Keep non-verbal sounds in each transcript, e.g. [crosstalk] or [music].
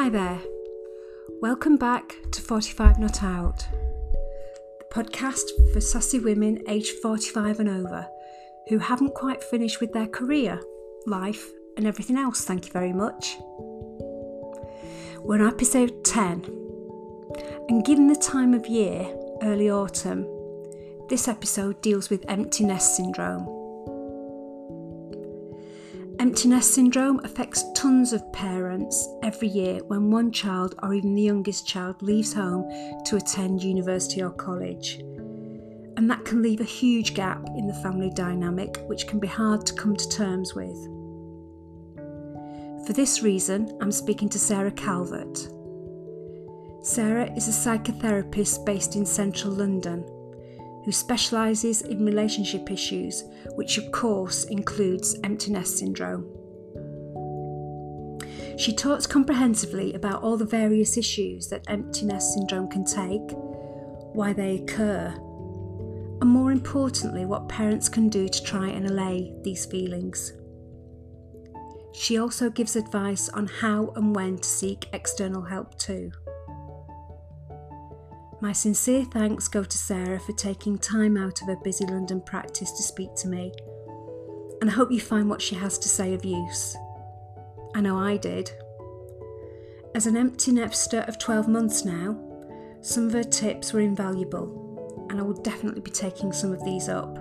Hi there. Welcome back to 45 Not Out, the podcast for sassy women aged 45 and over who haven't quite finished with their career, life, and everything else, thank you very much. We're on episode 10, and given the time of year, early autumn, this episode deals with empty nest syndrome. Empty nest syndrome affects tons of parents every year when one child or even the youngest child leaves home to attend university or college. And that can leave a huge gap in the family dynamic, which can be hard to come to terms with. For this reason, I'm speaking to Sarah Calvert. Sarah is a psychotherapist based in central London who specialises in relationship issues, which of course includes empty nest syndrome. She talks comprehensively about all the various issues that empty nest syndrome can take, why they occur, and more importantly, what parents can do to try and allay these feelings. She also gives advice on how and when to seek external help too. My sincere thanks go to Sarah for taking time out of her busy London practice to speak to me, and I hope you find what she has to say of use. I know I did. As an empty nester of 12 months now, some of her tips were invaluable, and I will definitely be taking some of these up.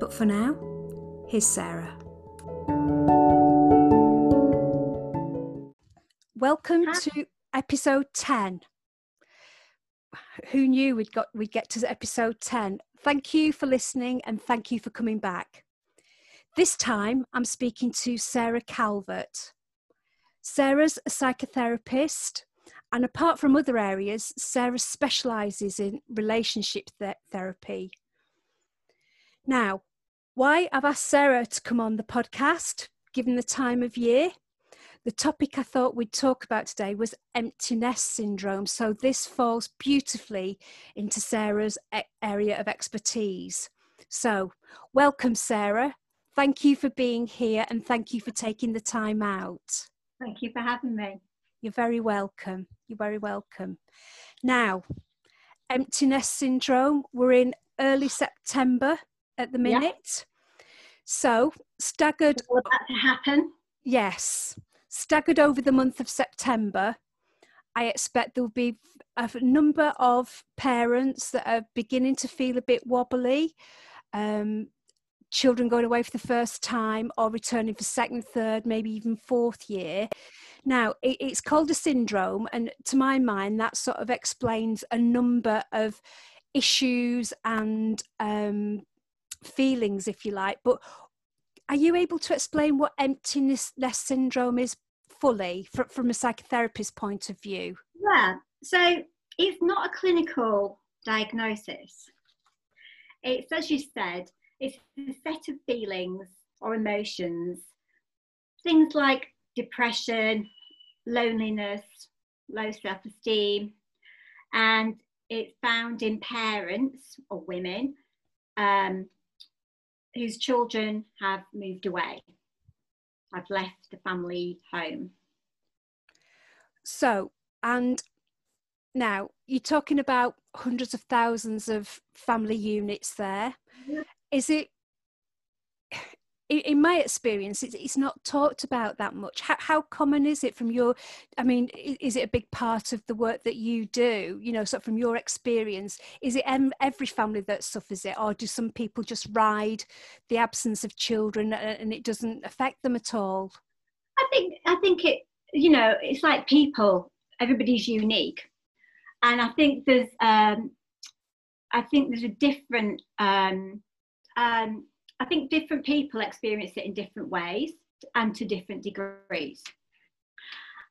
But for now, here's Sarah. Welcome to episode 10 who knew we'd got we'd get to episode 10 thank you for listening and thank you for coming back. This time i'm speaking to sarah calvert. Sarah's a psychotherapist and apart from other areas sarah specializes in relationship th- therapy. Now why i've asked sarah to come on the podcast given the time of year the topic I thought we'd talk about today was empty nest syndrome. So this falls beautifully into Sarah's area of expertise. So, welcome, Sarah. Thank you for being here and thank you for taking the time out. Thank you for having me. You're very welcome. You're very welcome. Now, empty nest syndrome, we're in early September at the minute. Yeah. So, staggered. All about to happen. Yes. Staggered over the month of September, I expect there'll be a number of parents that are beginning to feel a bit wobbly. Um, children going away for the first time or returning for second, third, maybe even fourth year. Now, it, it's called a syndrome, and to my mind, that sort of explains a number of issues and um, feelings, if you like. But are you able to explain what emptiness less syndrome is fully from, from a psychotherapist point of view? Yeah, so it's not a clinical diagnosis. It's, as you said, it's a set of feelings or emotions, things like depression, loneliness, low self esteem, and it's found in parents or women um, whose children have moved away, have left the family home. So, and now you're talking about hundreds of thousands of family units there. Is it in my experience, it's, not talked about that much. How, how, common is it from your? I mean, is it a big part of the work that you do? You know, so from your experience, is it every family that suffers it, or do some people just ride the absence of children and it doesn't affect them at all? I think I think it. You know, it's like people. Everybody's unique, and I think there's. Um, I think there's a different. Um, um, I think different people experience it in different ways and to different degrees.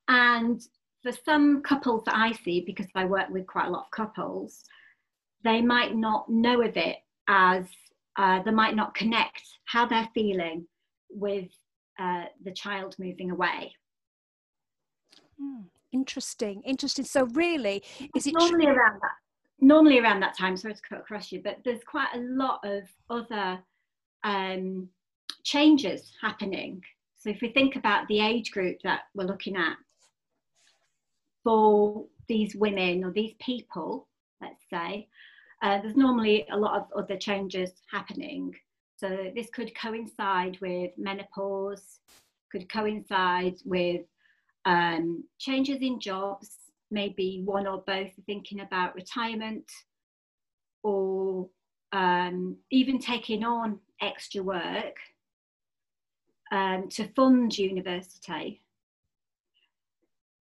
And for some couples that I see, because I work with quite a lot of couples, they might not know of it as uh, they might not connect how they're feeling with uh, the child moving away. Hmm, interesting, interesting. So really, is it normally around that? Normally around that time. Sorry to cut across you, but there's quite a lot of other um, changes happening. So if we think about the age group that we're looking at, for these women or these people, let's say, uh, there's normally a lot of other changes happening. So this could coincide with menopause, could coincide with um, changes in jobs, maybe one or both are thinking about retirement or um, even taking on extra work um, to fund university.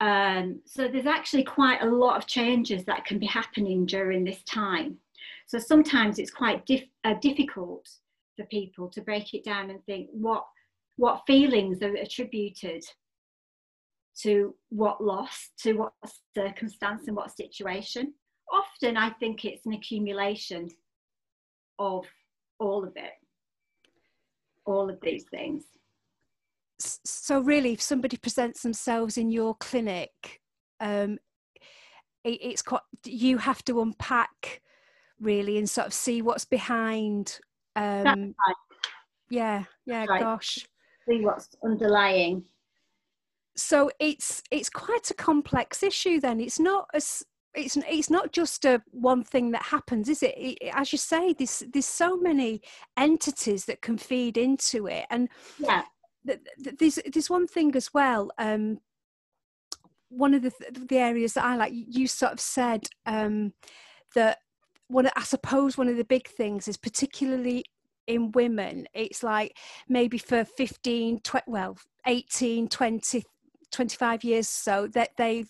Um, so there's actually quite a lot of changes that can be happening during this time. So sometimes it's quite dif- uh, difficult for people to break it down and think what what feelings are attributed to what loss, to what circumstance and what situation. Often I think it's an accumulation of all of it, all of these things. So, really, if somebody presents themselves in your clinic, um, it, it's quite, you have to unpack really and sort of see what's behind. Um, right. Yeah, yeah, right. gosh. See what's underlying so it's it's quite a complex issue then it's not as it's it's not just a one thing that happens is it? it as you say there's there's so many entities that can feed into it and yeah th- th- there's there's one thing as well um one of the the areas that i like you sort of said um that one i suppose one of the big things is particularly in women it's like maybe for 15 20, well 18 20 25 years so that they've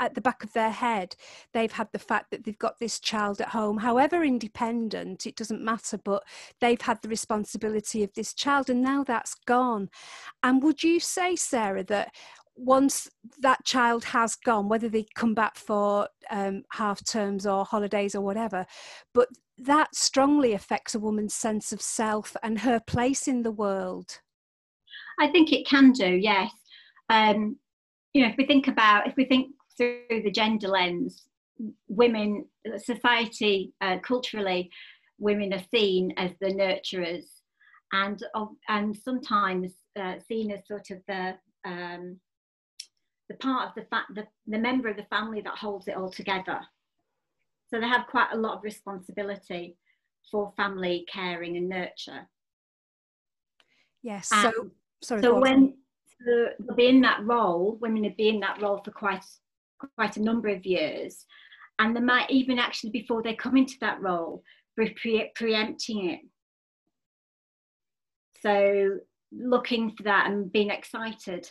at the back of their head they've had the fact that they've got this child at home. However independent it doesn't matter but they've had the responsibility of this child and now that's gone. And would you say sarah that once that child has gone whether they come back for um, half terms or holidays or whatever but that strongly affects a woman's sense of self and her place in the world? I think it can do yes. Um, you know, if we think about, if we think through the gender lens, women, society, uh, culturally, women are seen as the nurturers and, and sometimes uh, seen as sort of the, um, the part of the, fa- the, the member of the family that holds it all together. So they have quite a lot of responsibility for family caring and nurture. Yes. So, sorry. So when to, be in that role, women would be in that role for quite quite a number of years, and they might even actually before they come into that role be pre- preempting it. So looking for that and being excited.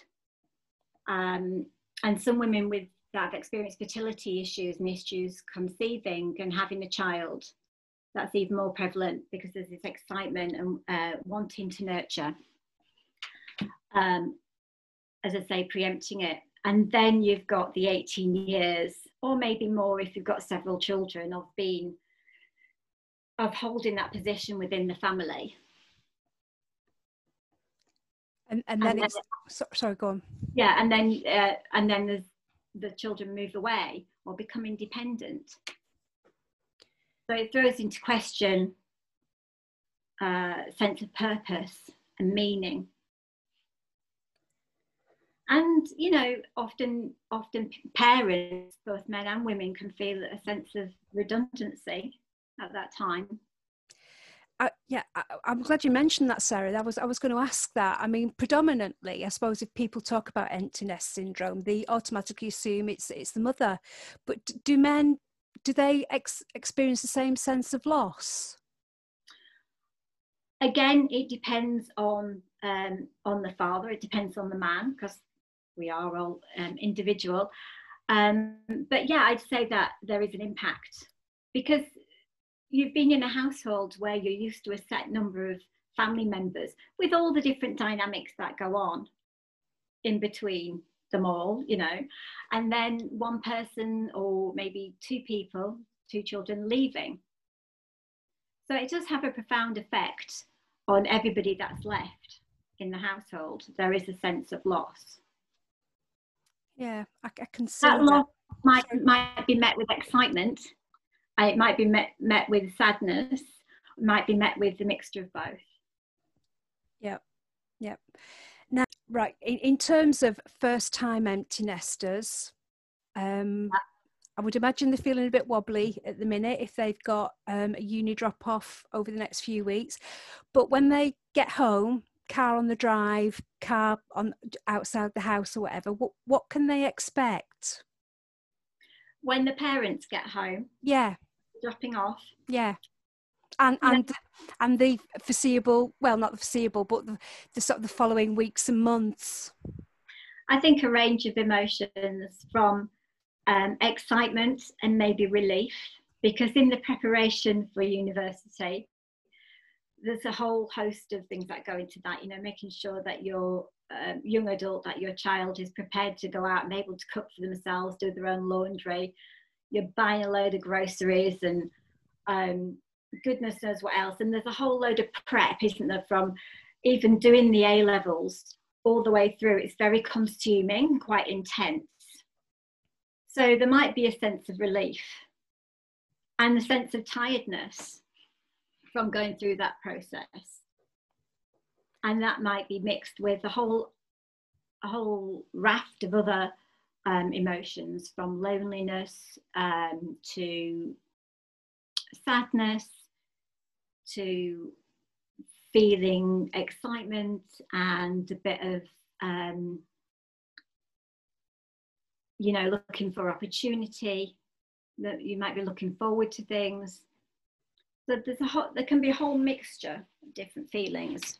Um, and some women with that have experienced fertility issues and issues conceiving and having a child, that's even more prevalent because there's this excitement and uh, wanting to nurture. Um, as I say, preempting it. And then you've got the 18 years, or maybe more if you've got several children, of being, of holding that position within the family. And, and then, and then it's, so, sorry, go on. Yeah, and then, uh, and then there's, the children move away or become independent. So it throws into question uh, sense of purpose and meaning and you know often often parents both men and women can feel a sense of redundancy at that time uh, yeah, I, am glad you mentioned that, Sarah. I was I was going to ask that. I mean, predominantly, I suppose if people talk about empty nest syndrome, they automatically assume it's it's the mother. But do men do they ex- experience the same sense of loss? Again, it depends on um, on the father. It depends on the man because we are all um, individual. Um, but yeah, I'd say that there is an impact because you've been in a household where you're used to a set number of family members with all the different dynamics that go on in between them all, you know, and then one person or maybe two people, two children leaving. So it does have a profound effect on everybody that's left in the household. There is a sense of loss. Yeah, I, I can see that, that. might might be met with excitement. It might be met met with sadness. Might be met with a mixture of both. Yep, yep. Now, right in, in terms of first time empty nesters, Um, I would imagine they're feeling a bit wobbly at the minute if they've got um, a uni drop off over the next few weeks. But when they get home, car on the drive, car on outside the house or whatever, what what can they expect? When the parents get home, Yeah, dropping off, yeah. And and and the foreseeable, well, not the foreseeable, but the, the sort of the following weeks and months. I think a range of emotions from um, excitement and maybe relief, because in the preparation for university, there's a whole host of things that go into that. You know, making sure that your um, young adult, that your child is prepared to go out and able to cook for themselves, do their own laundry. You're buying a load of groceries and um, goodness knows what else. And there's a whole load of prep, isn't there, from even doing the A levels all the way through. It's very consuming, quite intense. So there might be a sense of relief and a sense of tiredness from going through that process. And that might be mixed with a whole a whole raft of other um, emotions from loneliness um, to sadness to feeling excitement and a bit of um, you know looking for opportunity that you might be looking forward to things so there's a whole, there can be a whole mixture of different feelings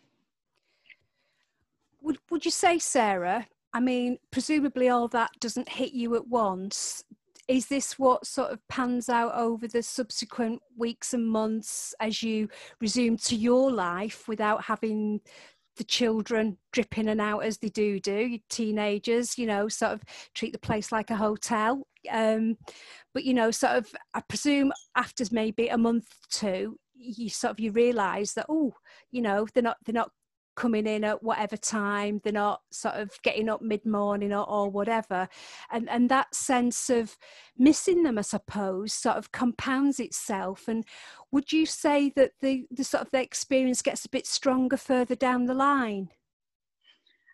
Would would you say, Sarah? I mean, presumably all that doesn't hit you at once. Is this what sort of pans out over the subsequent weeks and months as you resume to your life without having the children drip in and out as they do do teenagers you know sort of treat the place like a hotel. Um but you know sort of i presume after maybe a month or two you sort of you realize that oh you know they're not they're not coming in at whatever time they're not sort of getting up mid-morning or, or whatever. And and that sense of missing them i suppose sort of compounds itself. And would you say that the the sort of the experience gets a bit stronger further down the line?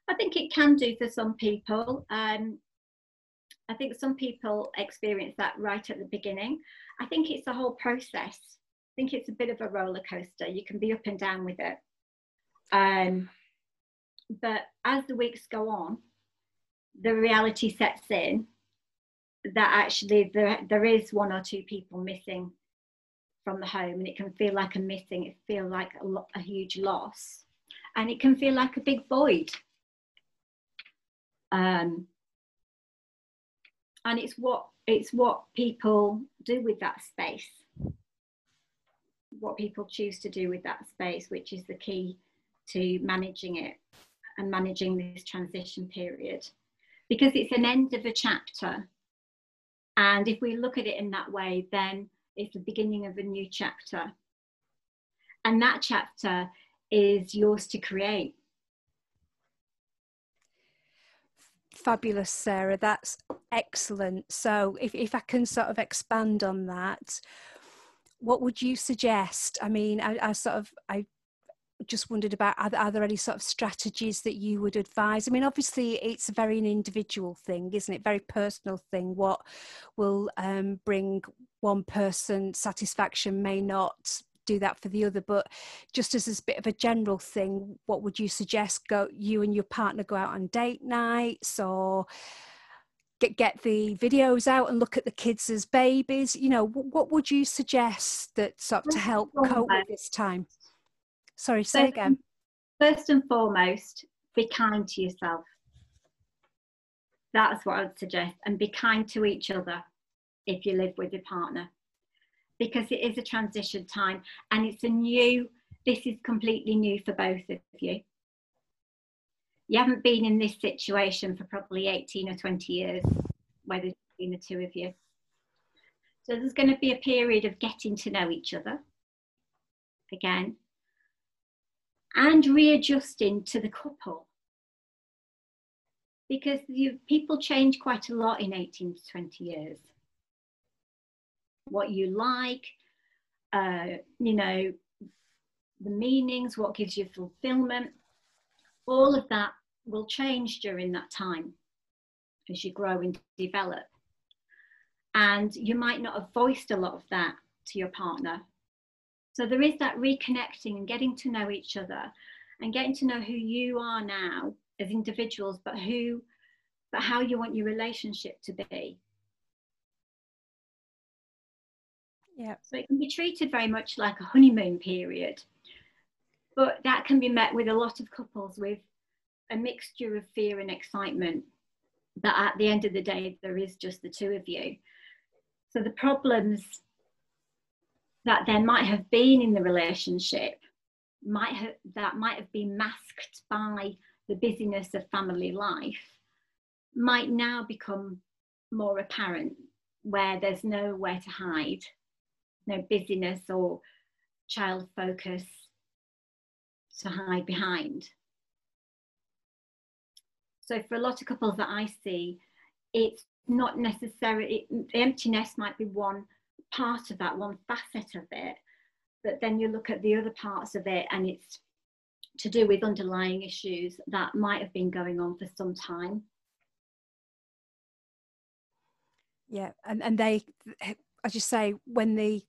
I think it can do for some people. Um, i think some people experience that right at the beginning. I think it's a whole process. I think it's a bit of a roller coaster. You can be up and down with it um, but as the weeks go on, the reality sets in that actually there, there is one or two people missing from the home, and it can feel like a missing, it feel like a, lo- a huge loss, and it can feel like a big void. Um, and it's what it's what people do with that space what people choose to do with that space which is the key to managing it and managing this transition period because it's an end of a chapter. And if we look at it in that way, then it's the beginning of a new chapter. And that chapter is yours to create. fabulous sarah that's excellent so if, if i can sort of expand on that what would you suggest i mean i, I sort of i just wondered about are, are, there any sort of strategies that you would advise? I mean obviously it's a very an individual thing isn't it? Very personal thing. What will um, bring one person satisfaction may not do that for the other but just as a bit of a general thing what would you suggest go you and your partner go out on date nights or get get the videos out and look at the kids as babies? You know what would you suggest that sort of to help cope with this time Sorry, say first, again. First and foremost, be kind to yourself. That's what I'd suggest. And be kind to each other if you live with your partner. Because it is a transition time and it's a new, this is completely new for both of you. You haven't been in this situation for probably 18 or 20 years, whether it's been the two of you. So there's going to be a period of getting to know each other again and readjusting to the couple. Because you, people change quite a lot in 18 to 20 years. What you like, uh, you know, the meanings, what gives you fulfillment, all of that will change during that time as you grow and develop. and you might not have voiced a lot of that to your partner. So there is that reconnecting and getting to know each other and getting to know who you are now as individuals, but who, but how you want your relationship to be. Yeah. So it can be treated very much like a honeymoon period, but that can be met with a lot of couples with a mixture of fear and excitement. That at the end of the day, there is just the two of you. So the problems that there might have been in the relationship might have that might have been masked by the busyness of family life might now become more apparent where there's nowhere to hide no busyness or child focus to hide behind. So for a lot of couples that i see it's not necessarily the empty nest might be one part of that one facet of it but then you look at the other parts of it and it's to do with underlying issues that might have been going on for some time. Yeah and and they as you say when the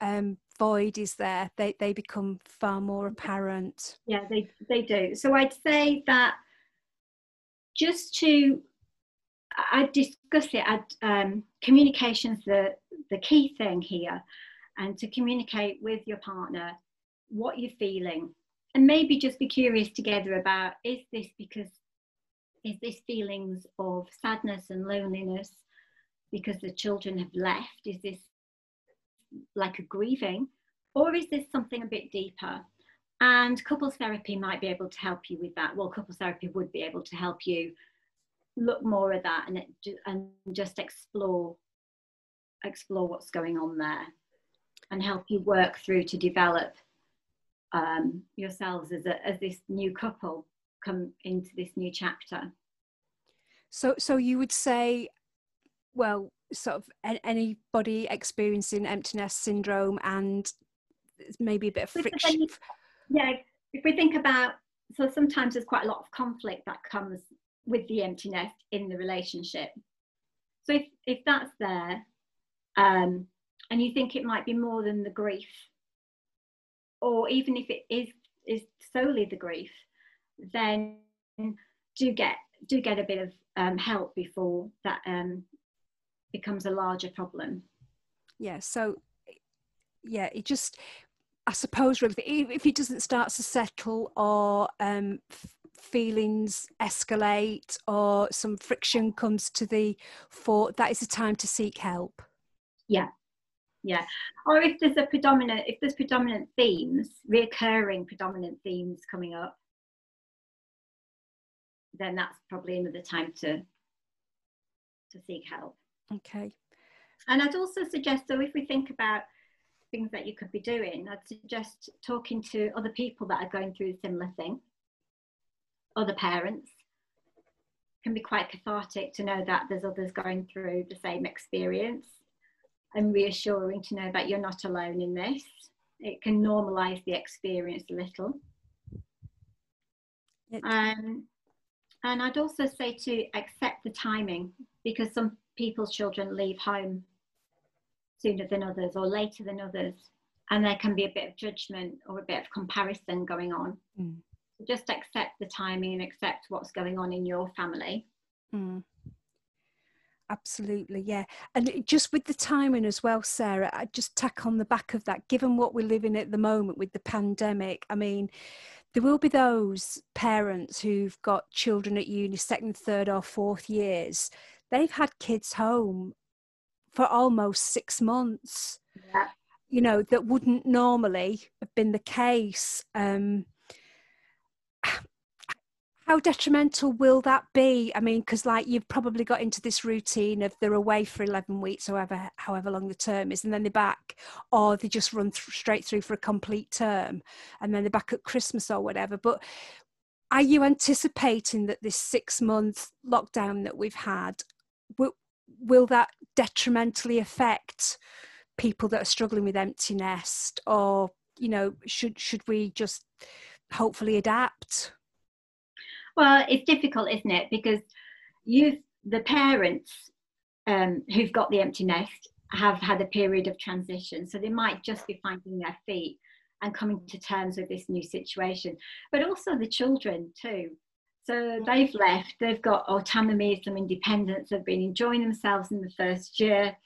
um, void is there they they become far more apparent. Yeah they they do. So i'd say that just to i discuss it at um, communication's the the key thing here and to communicate with your partner what you're feeling. And maybe just be curious together about is this because is this feelings of sadness and loneliness because the children have left? Is this like a grieving? Or is this something a bit deeper? And couples therapy might be able to help you with that. Well couples therapy would be able to help you look more at that and, and just explore explore what's going on there and help you work through to develop um, yourselves as, a, as this new couple come into this new chapter. So, so you would say, well, sort of anybody experiencing empty nest syndrome and maybe a bit of friction. Yeah, if we think about, so sometimes there's quite a lot of conflict that comes with the emptiness in the relationship. So if, if that's there, um, and you think it might be more than the grief or even if it is is solely the grief then do get do get a bit of um, help before that um, becomes a larger problem. Yeah so yeah it just i suppose really if it doesn't start to settle or um, feelings escalate or some friction comes to the fore that is the time to seek help yeah. Yeah. Or if there's a predominant if there's predominant themes reoccurring predominant themes coming up then that's probably another time to to seek help. Okay. And i'd also suggest so if we think about things that you could be doing i'd suggest talking to other people that are going through a similar thing. Other parents. Can be quite cathartic to know that there's others going through the same experience and reassuring to know that you're not alone in this. It can normalize the experience a little. Um, and I'd also say to accept the timing because some people's children leave home sooner than others or later than others. And there can be a bit of judgment or a bit of comparison going on. Mm. So just accept the timing and accept what's going on in your family. Mm absolutely yeah and just with the timing as well sarah i just tack on the back of that given what we're living at the moment with the pandemic i mean there will be those parents who've got children at uni second third or fourth years they've had kids home for almost six months yeah. you know that wouldn't normally have been the case um how detrimental will that be? I mean because like you've probably got into this routine of they're away for 11 weeks however however long the term is and then they're back or they just run th- straight through for a complete term and then they're back at christmas or whatever. But are you anticipating that this six month lockdown that we've had will, will that detrimentally affect people that are struggling with empty nest or you know should should we just hopefully adapt well, it's difficult, isn't it? Because you, the parents, um, who've got the empty nest have had a period of transition. So they might just be finding their feet and coming to terms with this new situation. But also the children too. So they've left, they've got autonomy, some independence, they've been enjoying themselves in the first year.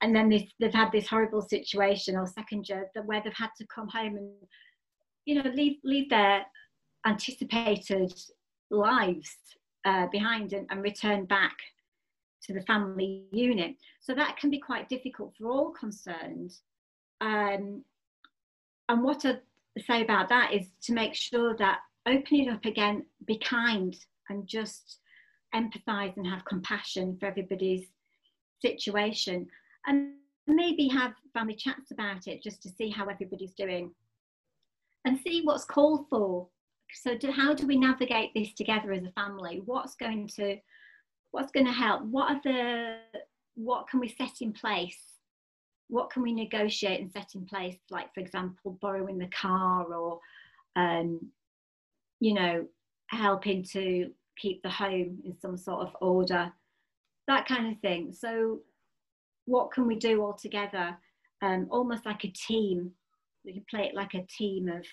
And then they've, they've had this horrible situation or second year where they've had to come home and, you know, leave, leave their anticipated lives uh, behind and, and return back to the family unit. So that can be quite difficult for all concerned. Um, and what I say about that is to make sure that opening up again, be kind and just empathize and have compassion for everybody's situation and maybe have family chats about it just to see how everybody's doing and see what's called for so do, how do we navigate this together as a family? What's going to what's going to help? What are the what can we set in place? What can we negotiate and set in place? Like for example borrowing the car or um, you know helping to keep the home in some sort of order that kind of thing. So what can we do all together? Um, almost like a team. We can play it like a team of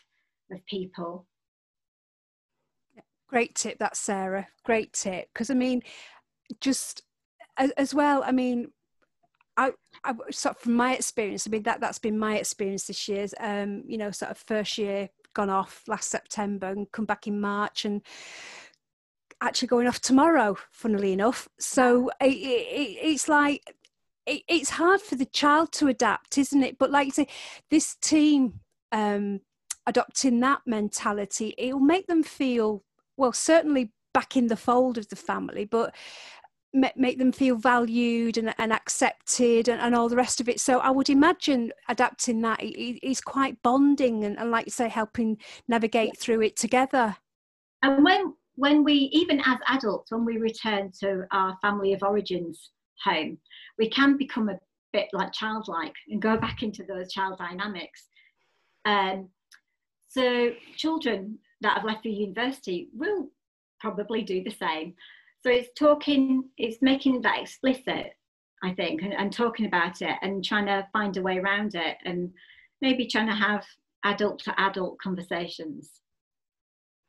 of people great tip that sarah great tip because i mean just as, as well i mean I, I sort of from my experience, I mean that that's been my experience this year. Um, you know, sort of first year gone off last September and come back in March and actually going off tomorrow. Funnily enough, so it, it, it's like it, it's hard for the child to adapt, isn't it? But like you say, this team um, adopting that mentality, it will make them feel well, certainly back in the fold of the family, but make them feel valued and, and accepted and, and, all the rest of it. So I would imagine adapting that is quite bonding and, and, like you say, helping navigate through it together. And when when we even as adults, when we return to our family of origins home, we can become a bit like childlike and go back into those child dynamics. Um, so children that have left for university will probably do the same. So it's talking it's making that explicit i think and, and talking about it and trying to find a way around it and maybe trying to have adult to adult conversations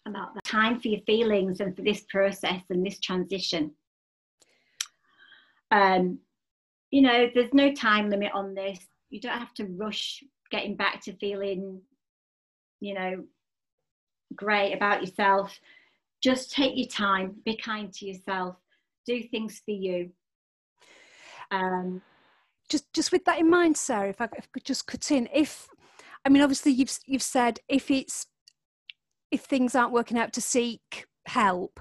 about the time for your feelings and for this process and this transition. Um you know there's no time limit on this. You don't have to rush getting back to feeling you know great about yourself just take your time be kind to yourself do things for you um, just just with that in mind sarah if I, if I could just cut in if i mean obviously you've you've said if it's if things aren't working out to seek help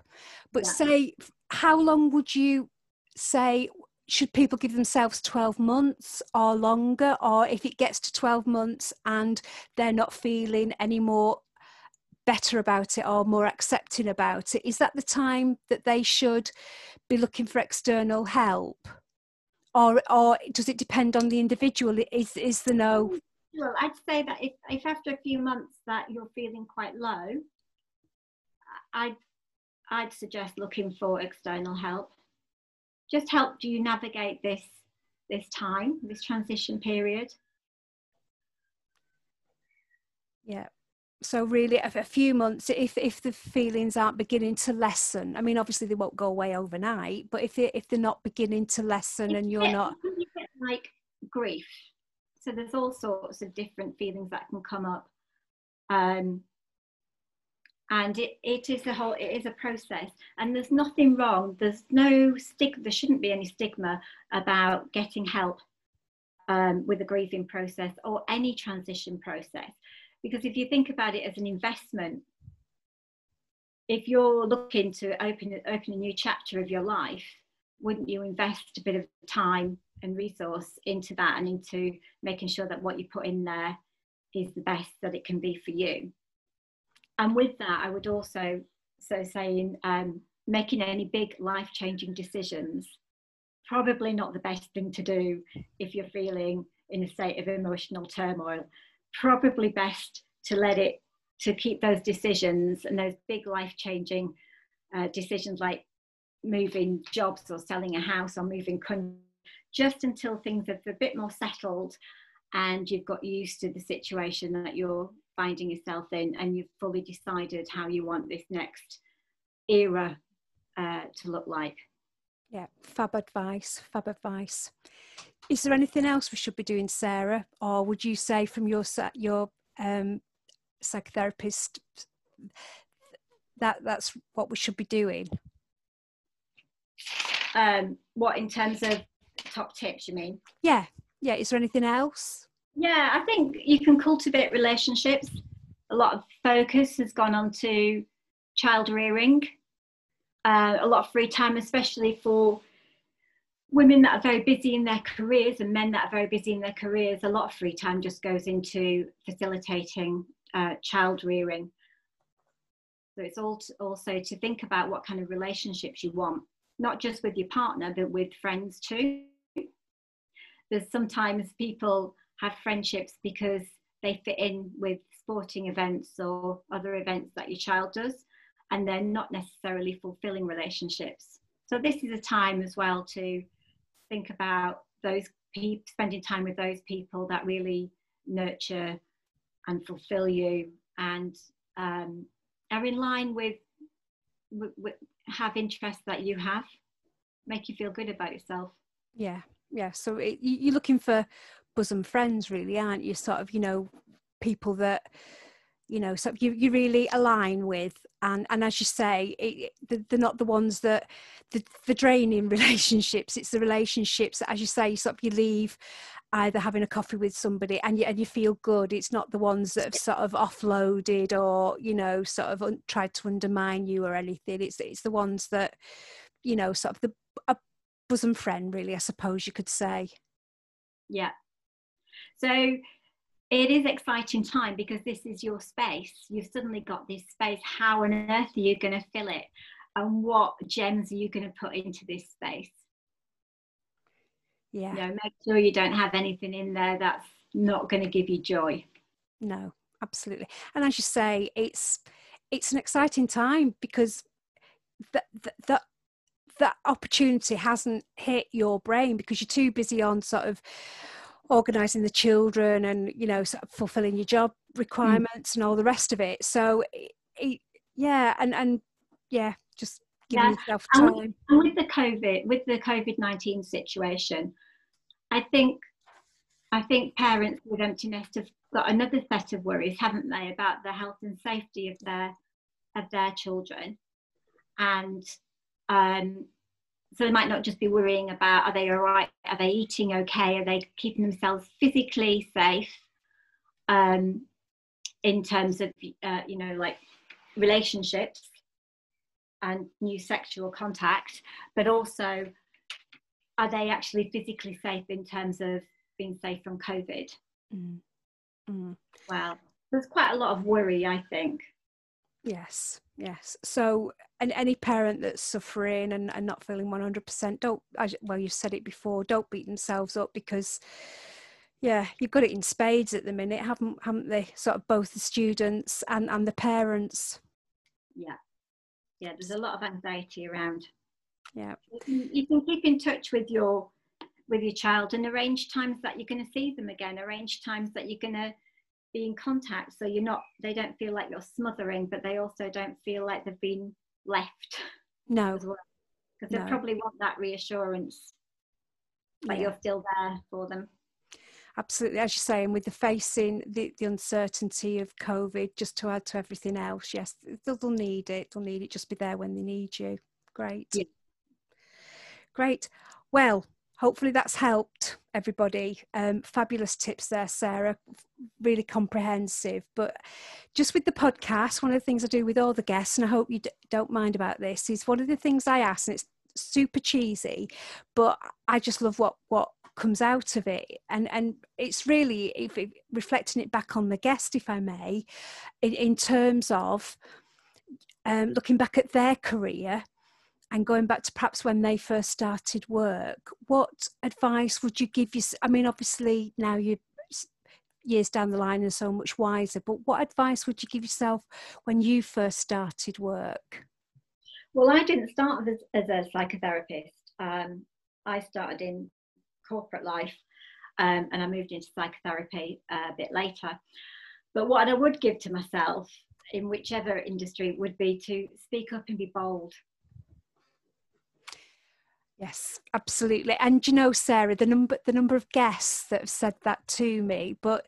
but yeah. say how long would you say should people give themselves 12 months or longer or if it gets to 12 months and they're not feeling any more better about it or more accepting about it? Is that the time that they should be looking for external help? Or or does it depend on the individual? Is is the no? Well i'd say that if, if after a few months that you're feeling quite low i'd i'd suggest looking for external help. Just help you navigate this this time this transition period? Yeah so really a, a, few months if if the feelings aren't beginning to lessen i mean obviously they won't go away overnight but if they if they're not beginning to lessen and you're not you get like grief. So there's all sorts of different feelings that can come up um and it, it is a whole it is a process and there's nothing wrong there's no stick there shouldn't be any stigma about getting help um, with the grieving process or any transition process because if you think about it as an investment, if you're looking to open, open a new chapter of your life, wouldn't you invest a bit of time and resource into that and into making sure that what you put in there is the best that it can be for you? And with that, I would also so saying um, making any big life changing decisions probably not the best thing to do if you're feeling in a state of emotional turmoil probably best to let it to keep those decisions and those big life changing uh, decisions like moving jobs or selling a house or moving country just until things are a bit more settled and you've got used to the situation that you're finding yourself in and you've fully decided how you want this next era uh, to look like. Yeah, fab advice, fab advice. Is there anything else we should be doing, Sarah, or would you say from your your um, psychotherapist that that's what we should be doing? Um, what in terms of top tips? You mean? Yeah, yeah. Is there anything else? Yeah, I think you can cultivate relationships. A lot of focus has gone on to child rearing. Uh, a lot of free time, especially for women that are very busy in their careers and men that are very busy in their careers. A lot of free time just goes into facilitating uh, child rearing. So it's also to think about what kind of relationships you want, not just with your partner, but with friends too. There's sometimes people have friendships because they fit in with sporting events or other events that your child does, and they're not necessarily fulfilling relationships. So this is a time as well to think about those people, spending time with those people that really nurture and fulfill you and um, are in line with, with, with have interests that you have, make you feel good about yourself. Yeah, yeah. So it, you're looking for bosom friends, really, aren't you? Sort of, you know, people that you know so you, you really align with and and as you say it, they're not the ones that the, the draining [laughs] relationships it's the relationships that, as you say sort of you leave either having a coffee with somebody and you, and you feel good. It's not the ones that have sort of offloaded or you know sort of un- tried to undermine you or anything. It's it's the ones that you know sort of the a bosom friend really i suppose you could say. Yeah. So it is exciting time because this is your space. You've suddenly got this space. How on earth are you going to fill it? And what gems are you going to put into this space? Yeah. You know make sure you don't have anything in there that's not going to give you joy. No absolutely. And as you say it's it's an exciting time because that that that opportunity hasn't hit your brain because you're too busy on sort of organizing the children and you know sort of fulfilling your job mm. requirements mm. and all the rest of it so it, it, yeah and and yeah just giving yeah. yourself time and with, and with the covid with the covid-19 situation I think I think parents with empty nest have got another set of worries, haven't they, about the health and safety of their of their children, and um, so they might not just be worrying about are they all right, are they eating okay, are they keeping themselves physically safe, um, in terms of uh, you know like relationships and new sexual contact, but also are they actually physically safe in terms of being safe from COVID? Mm. Mm. Well, there's quite a lot of worry, I think. Yes, yes. So, and any parent that's suffering and, and not feeling 100%, don't, well, you've said it before, don't beat themselves up because, yeah, you've got it in spades at the minute, haven't, haven't they? Sort of both the students and, and the parents. Yeah, yeah, there's a lot of anxiety around yeah you can keep in touch with your with your child and arrange times that you're going to see them again arrange times that you're going to be in contact so you're not they don't feel like you're smothering but they also don't feel like they've been left no because well. they probably want that reassurance that yeah. you're still there for them absolutely as you're saying with the facing the, the uncertainty of covid just to add to everything else yes they'll, they'll need it they'll need it just be there when they need you great yeah. Great. Well, hopefully that's helped everybody. Um, fabulous tips there, Sarah. Really comprehensive. But just with the podcast, one of the things I do with all the guests, and I hope you d- don't mind about this, is one of the things I ask, and it's super cheesy, but I just love what what comes out of it and and it's really if it, reflecting it back on the guest if i may in, in terms of um, looking back at their career and going back to perhaps when they first started work, what advice would you give you? I mean, obviously now you're years down the line and so much wiser, but what advice would you give yourself when you first started work? Well, I didn't start as, as a psychotherapist. Um, I started in corporate life, um, and I moved into psychotherapy uh, a bit later. But what I would give to myself in whichever industry would be to speak up and be bold. Yes, absolutely. And you know, Sarah, the number the number of guests that have said that to me, but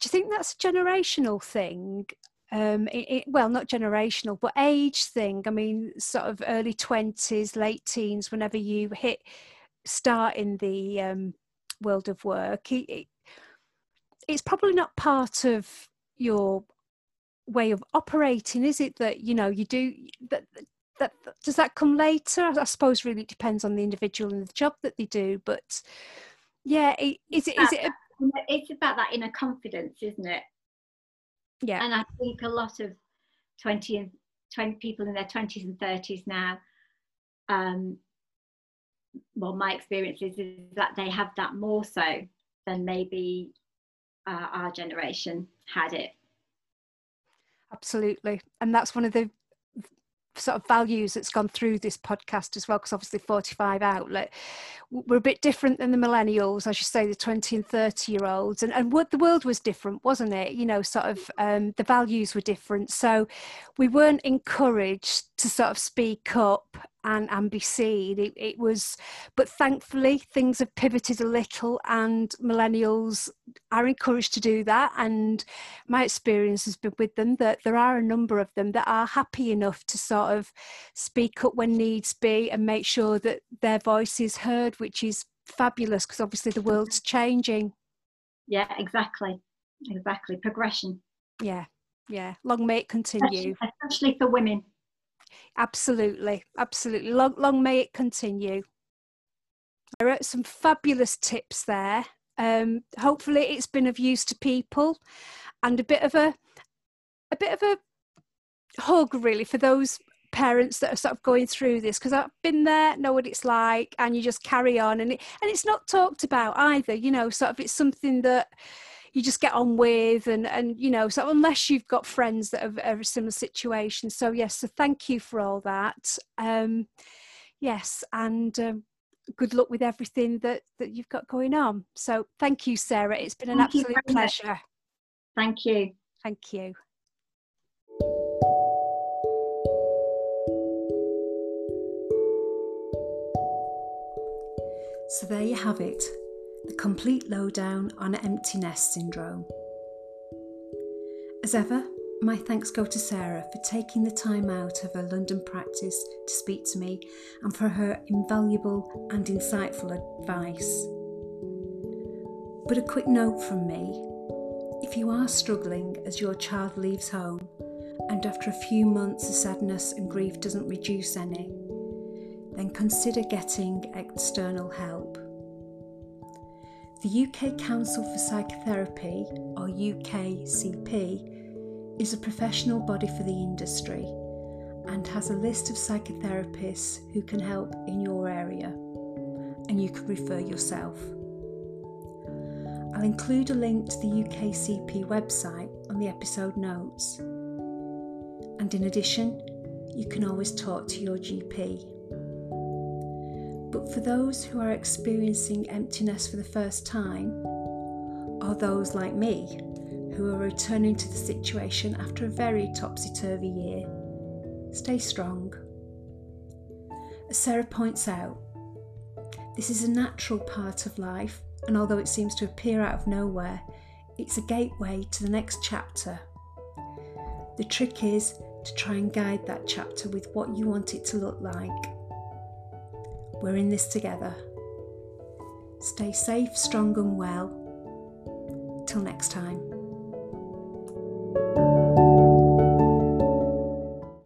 do you think that's a generational thing? Um, it, it, well, not generational, but age thing. I mean, sort of early twenties, late teens. Whenever you hit start in the um, world of work, it, it's probably not part of your way of operating, is it? That you know you do that. That, does that come later? I suppose really depends on the individual and the job that they do. But yeah, is it is it? A, it's about that inner confidence, isn't it? Yeah. And I think a lot of 20 and 20 people in their 20s and 30s now, um, well, my experience is, is that they have that more so than maybe uh, our generation had it. Absolutely. And that's one of the sort of values that's gone through this podcast as well because obviously 45 outlet we're a bit different than the millennials as you say the 20 and 30 year olds and, and what the world was different wasn't it? You know sort of um, the values were different. So we weren't encouraged to sort of speak up and, and be seen. It, it was, but thankfully things have pivoted a little, and millennials are encouraged to do that. And my experience has been with them that there are a number of them that are happy enough to sort of speak up when needs be and make sure that their voice is heard, which is fabulous because obviously the world's changing. Yeah, exactly, exactly. Progression. Yeah, yeah. Long may it continue. Especially, especially for women. Absolutely, absolutely. Long, long may it continue. I wrote some fabulous tips there. Um, hopefully, it's been of use to people, and a bit of a, a bit of a hug really for those parents that are sort of going through this because I've been there, know what it's like, and you just carry on, and it, and it's not talked about either. You know, sort of it's something that you just get on with and and you know so unless you've got friends that are, are a similar situation. So yes so thank you for all that. Um yes and um, good luck with everything that that you've got going on. So thank you sarah. It's been an thank absolute pleasure much. thank you. Thank you. So there you have it the complete lowdown on empty nest syndrome. As ever, my thanks go to Sarah for taking the time out of her London practice to speak to me and for her invaluable and insightful advice. But a quick note from me if you are struggling as your child leaves home and after a few months the sadness and grief doesn't reduce any, then consider getting external help. The UK Council for Psychotherapy, or UKCP, is a professional body for the industry and has a list of psychotherapists who can help in your area, and you can refer yourself. I'll include a link to the UKCP website on the episode notes. And in addition, you can always talk to your GP. But for those who are experiencing emptiness for the first time, or those like me who are returning to the situation after a very topsy turvy year, stay strong. As Sarah points out, this is a natural part of life, and although it seems to appear out of nowhere, it's a gateway to the next chapter. The trick is to try and guide that chapter with what you want it to look like. We're in this together. Stay safe, strong, and well. Till next time.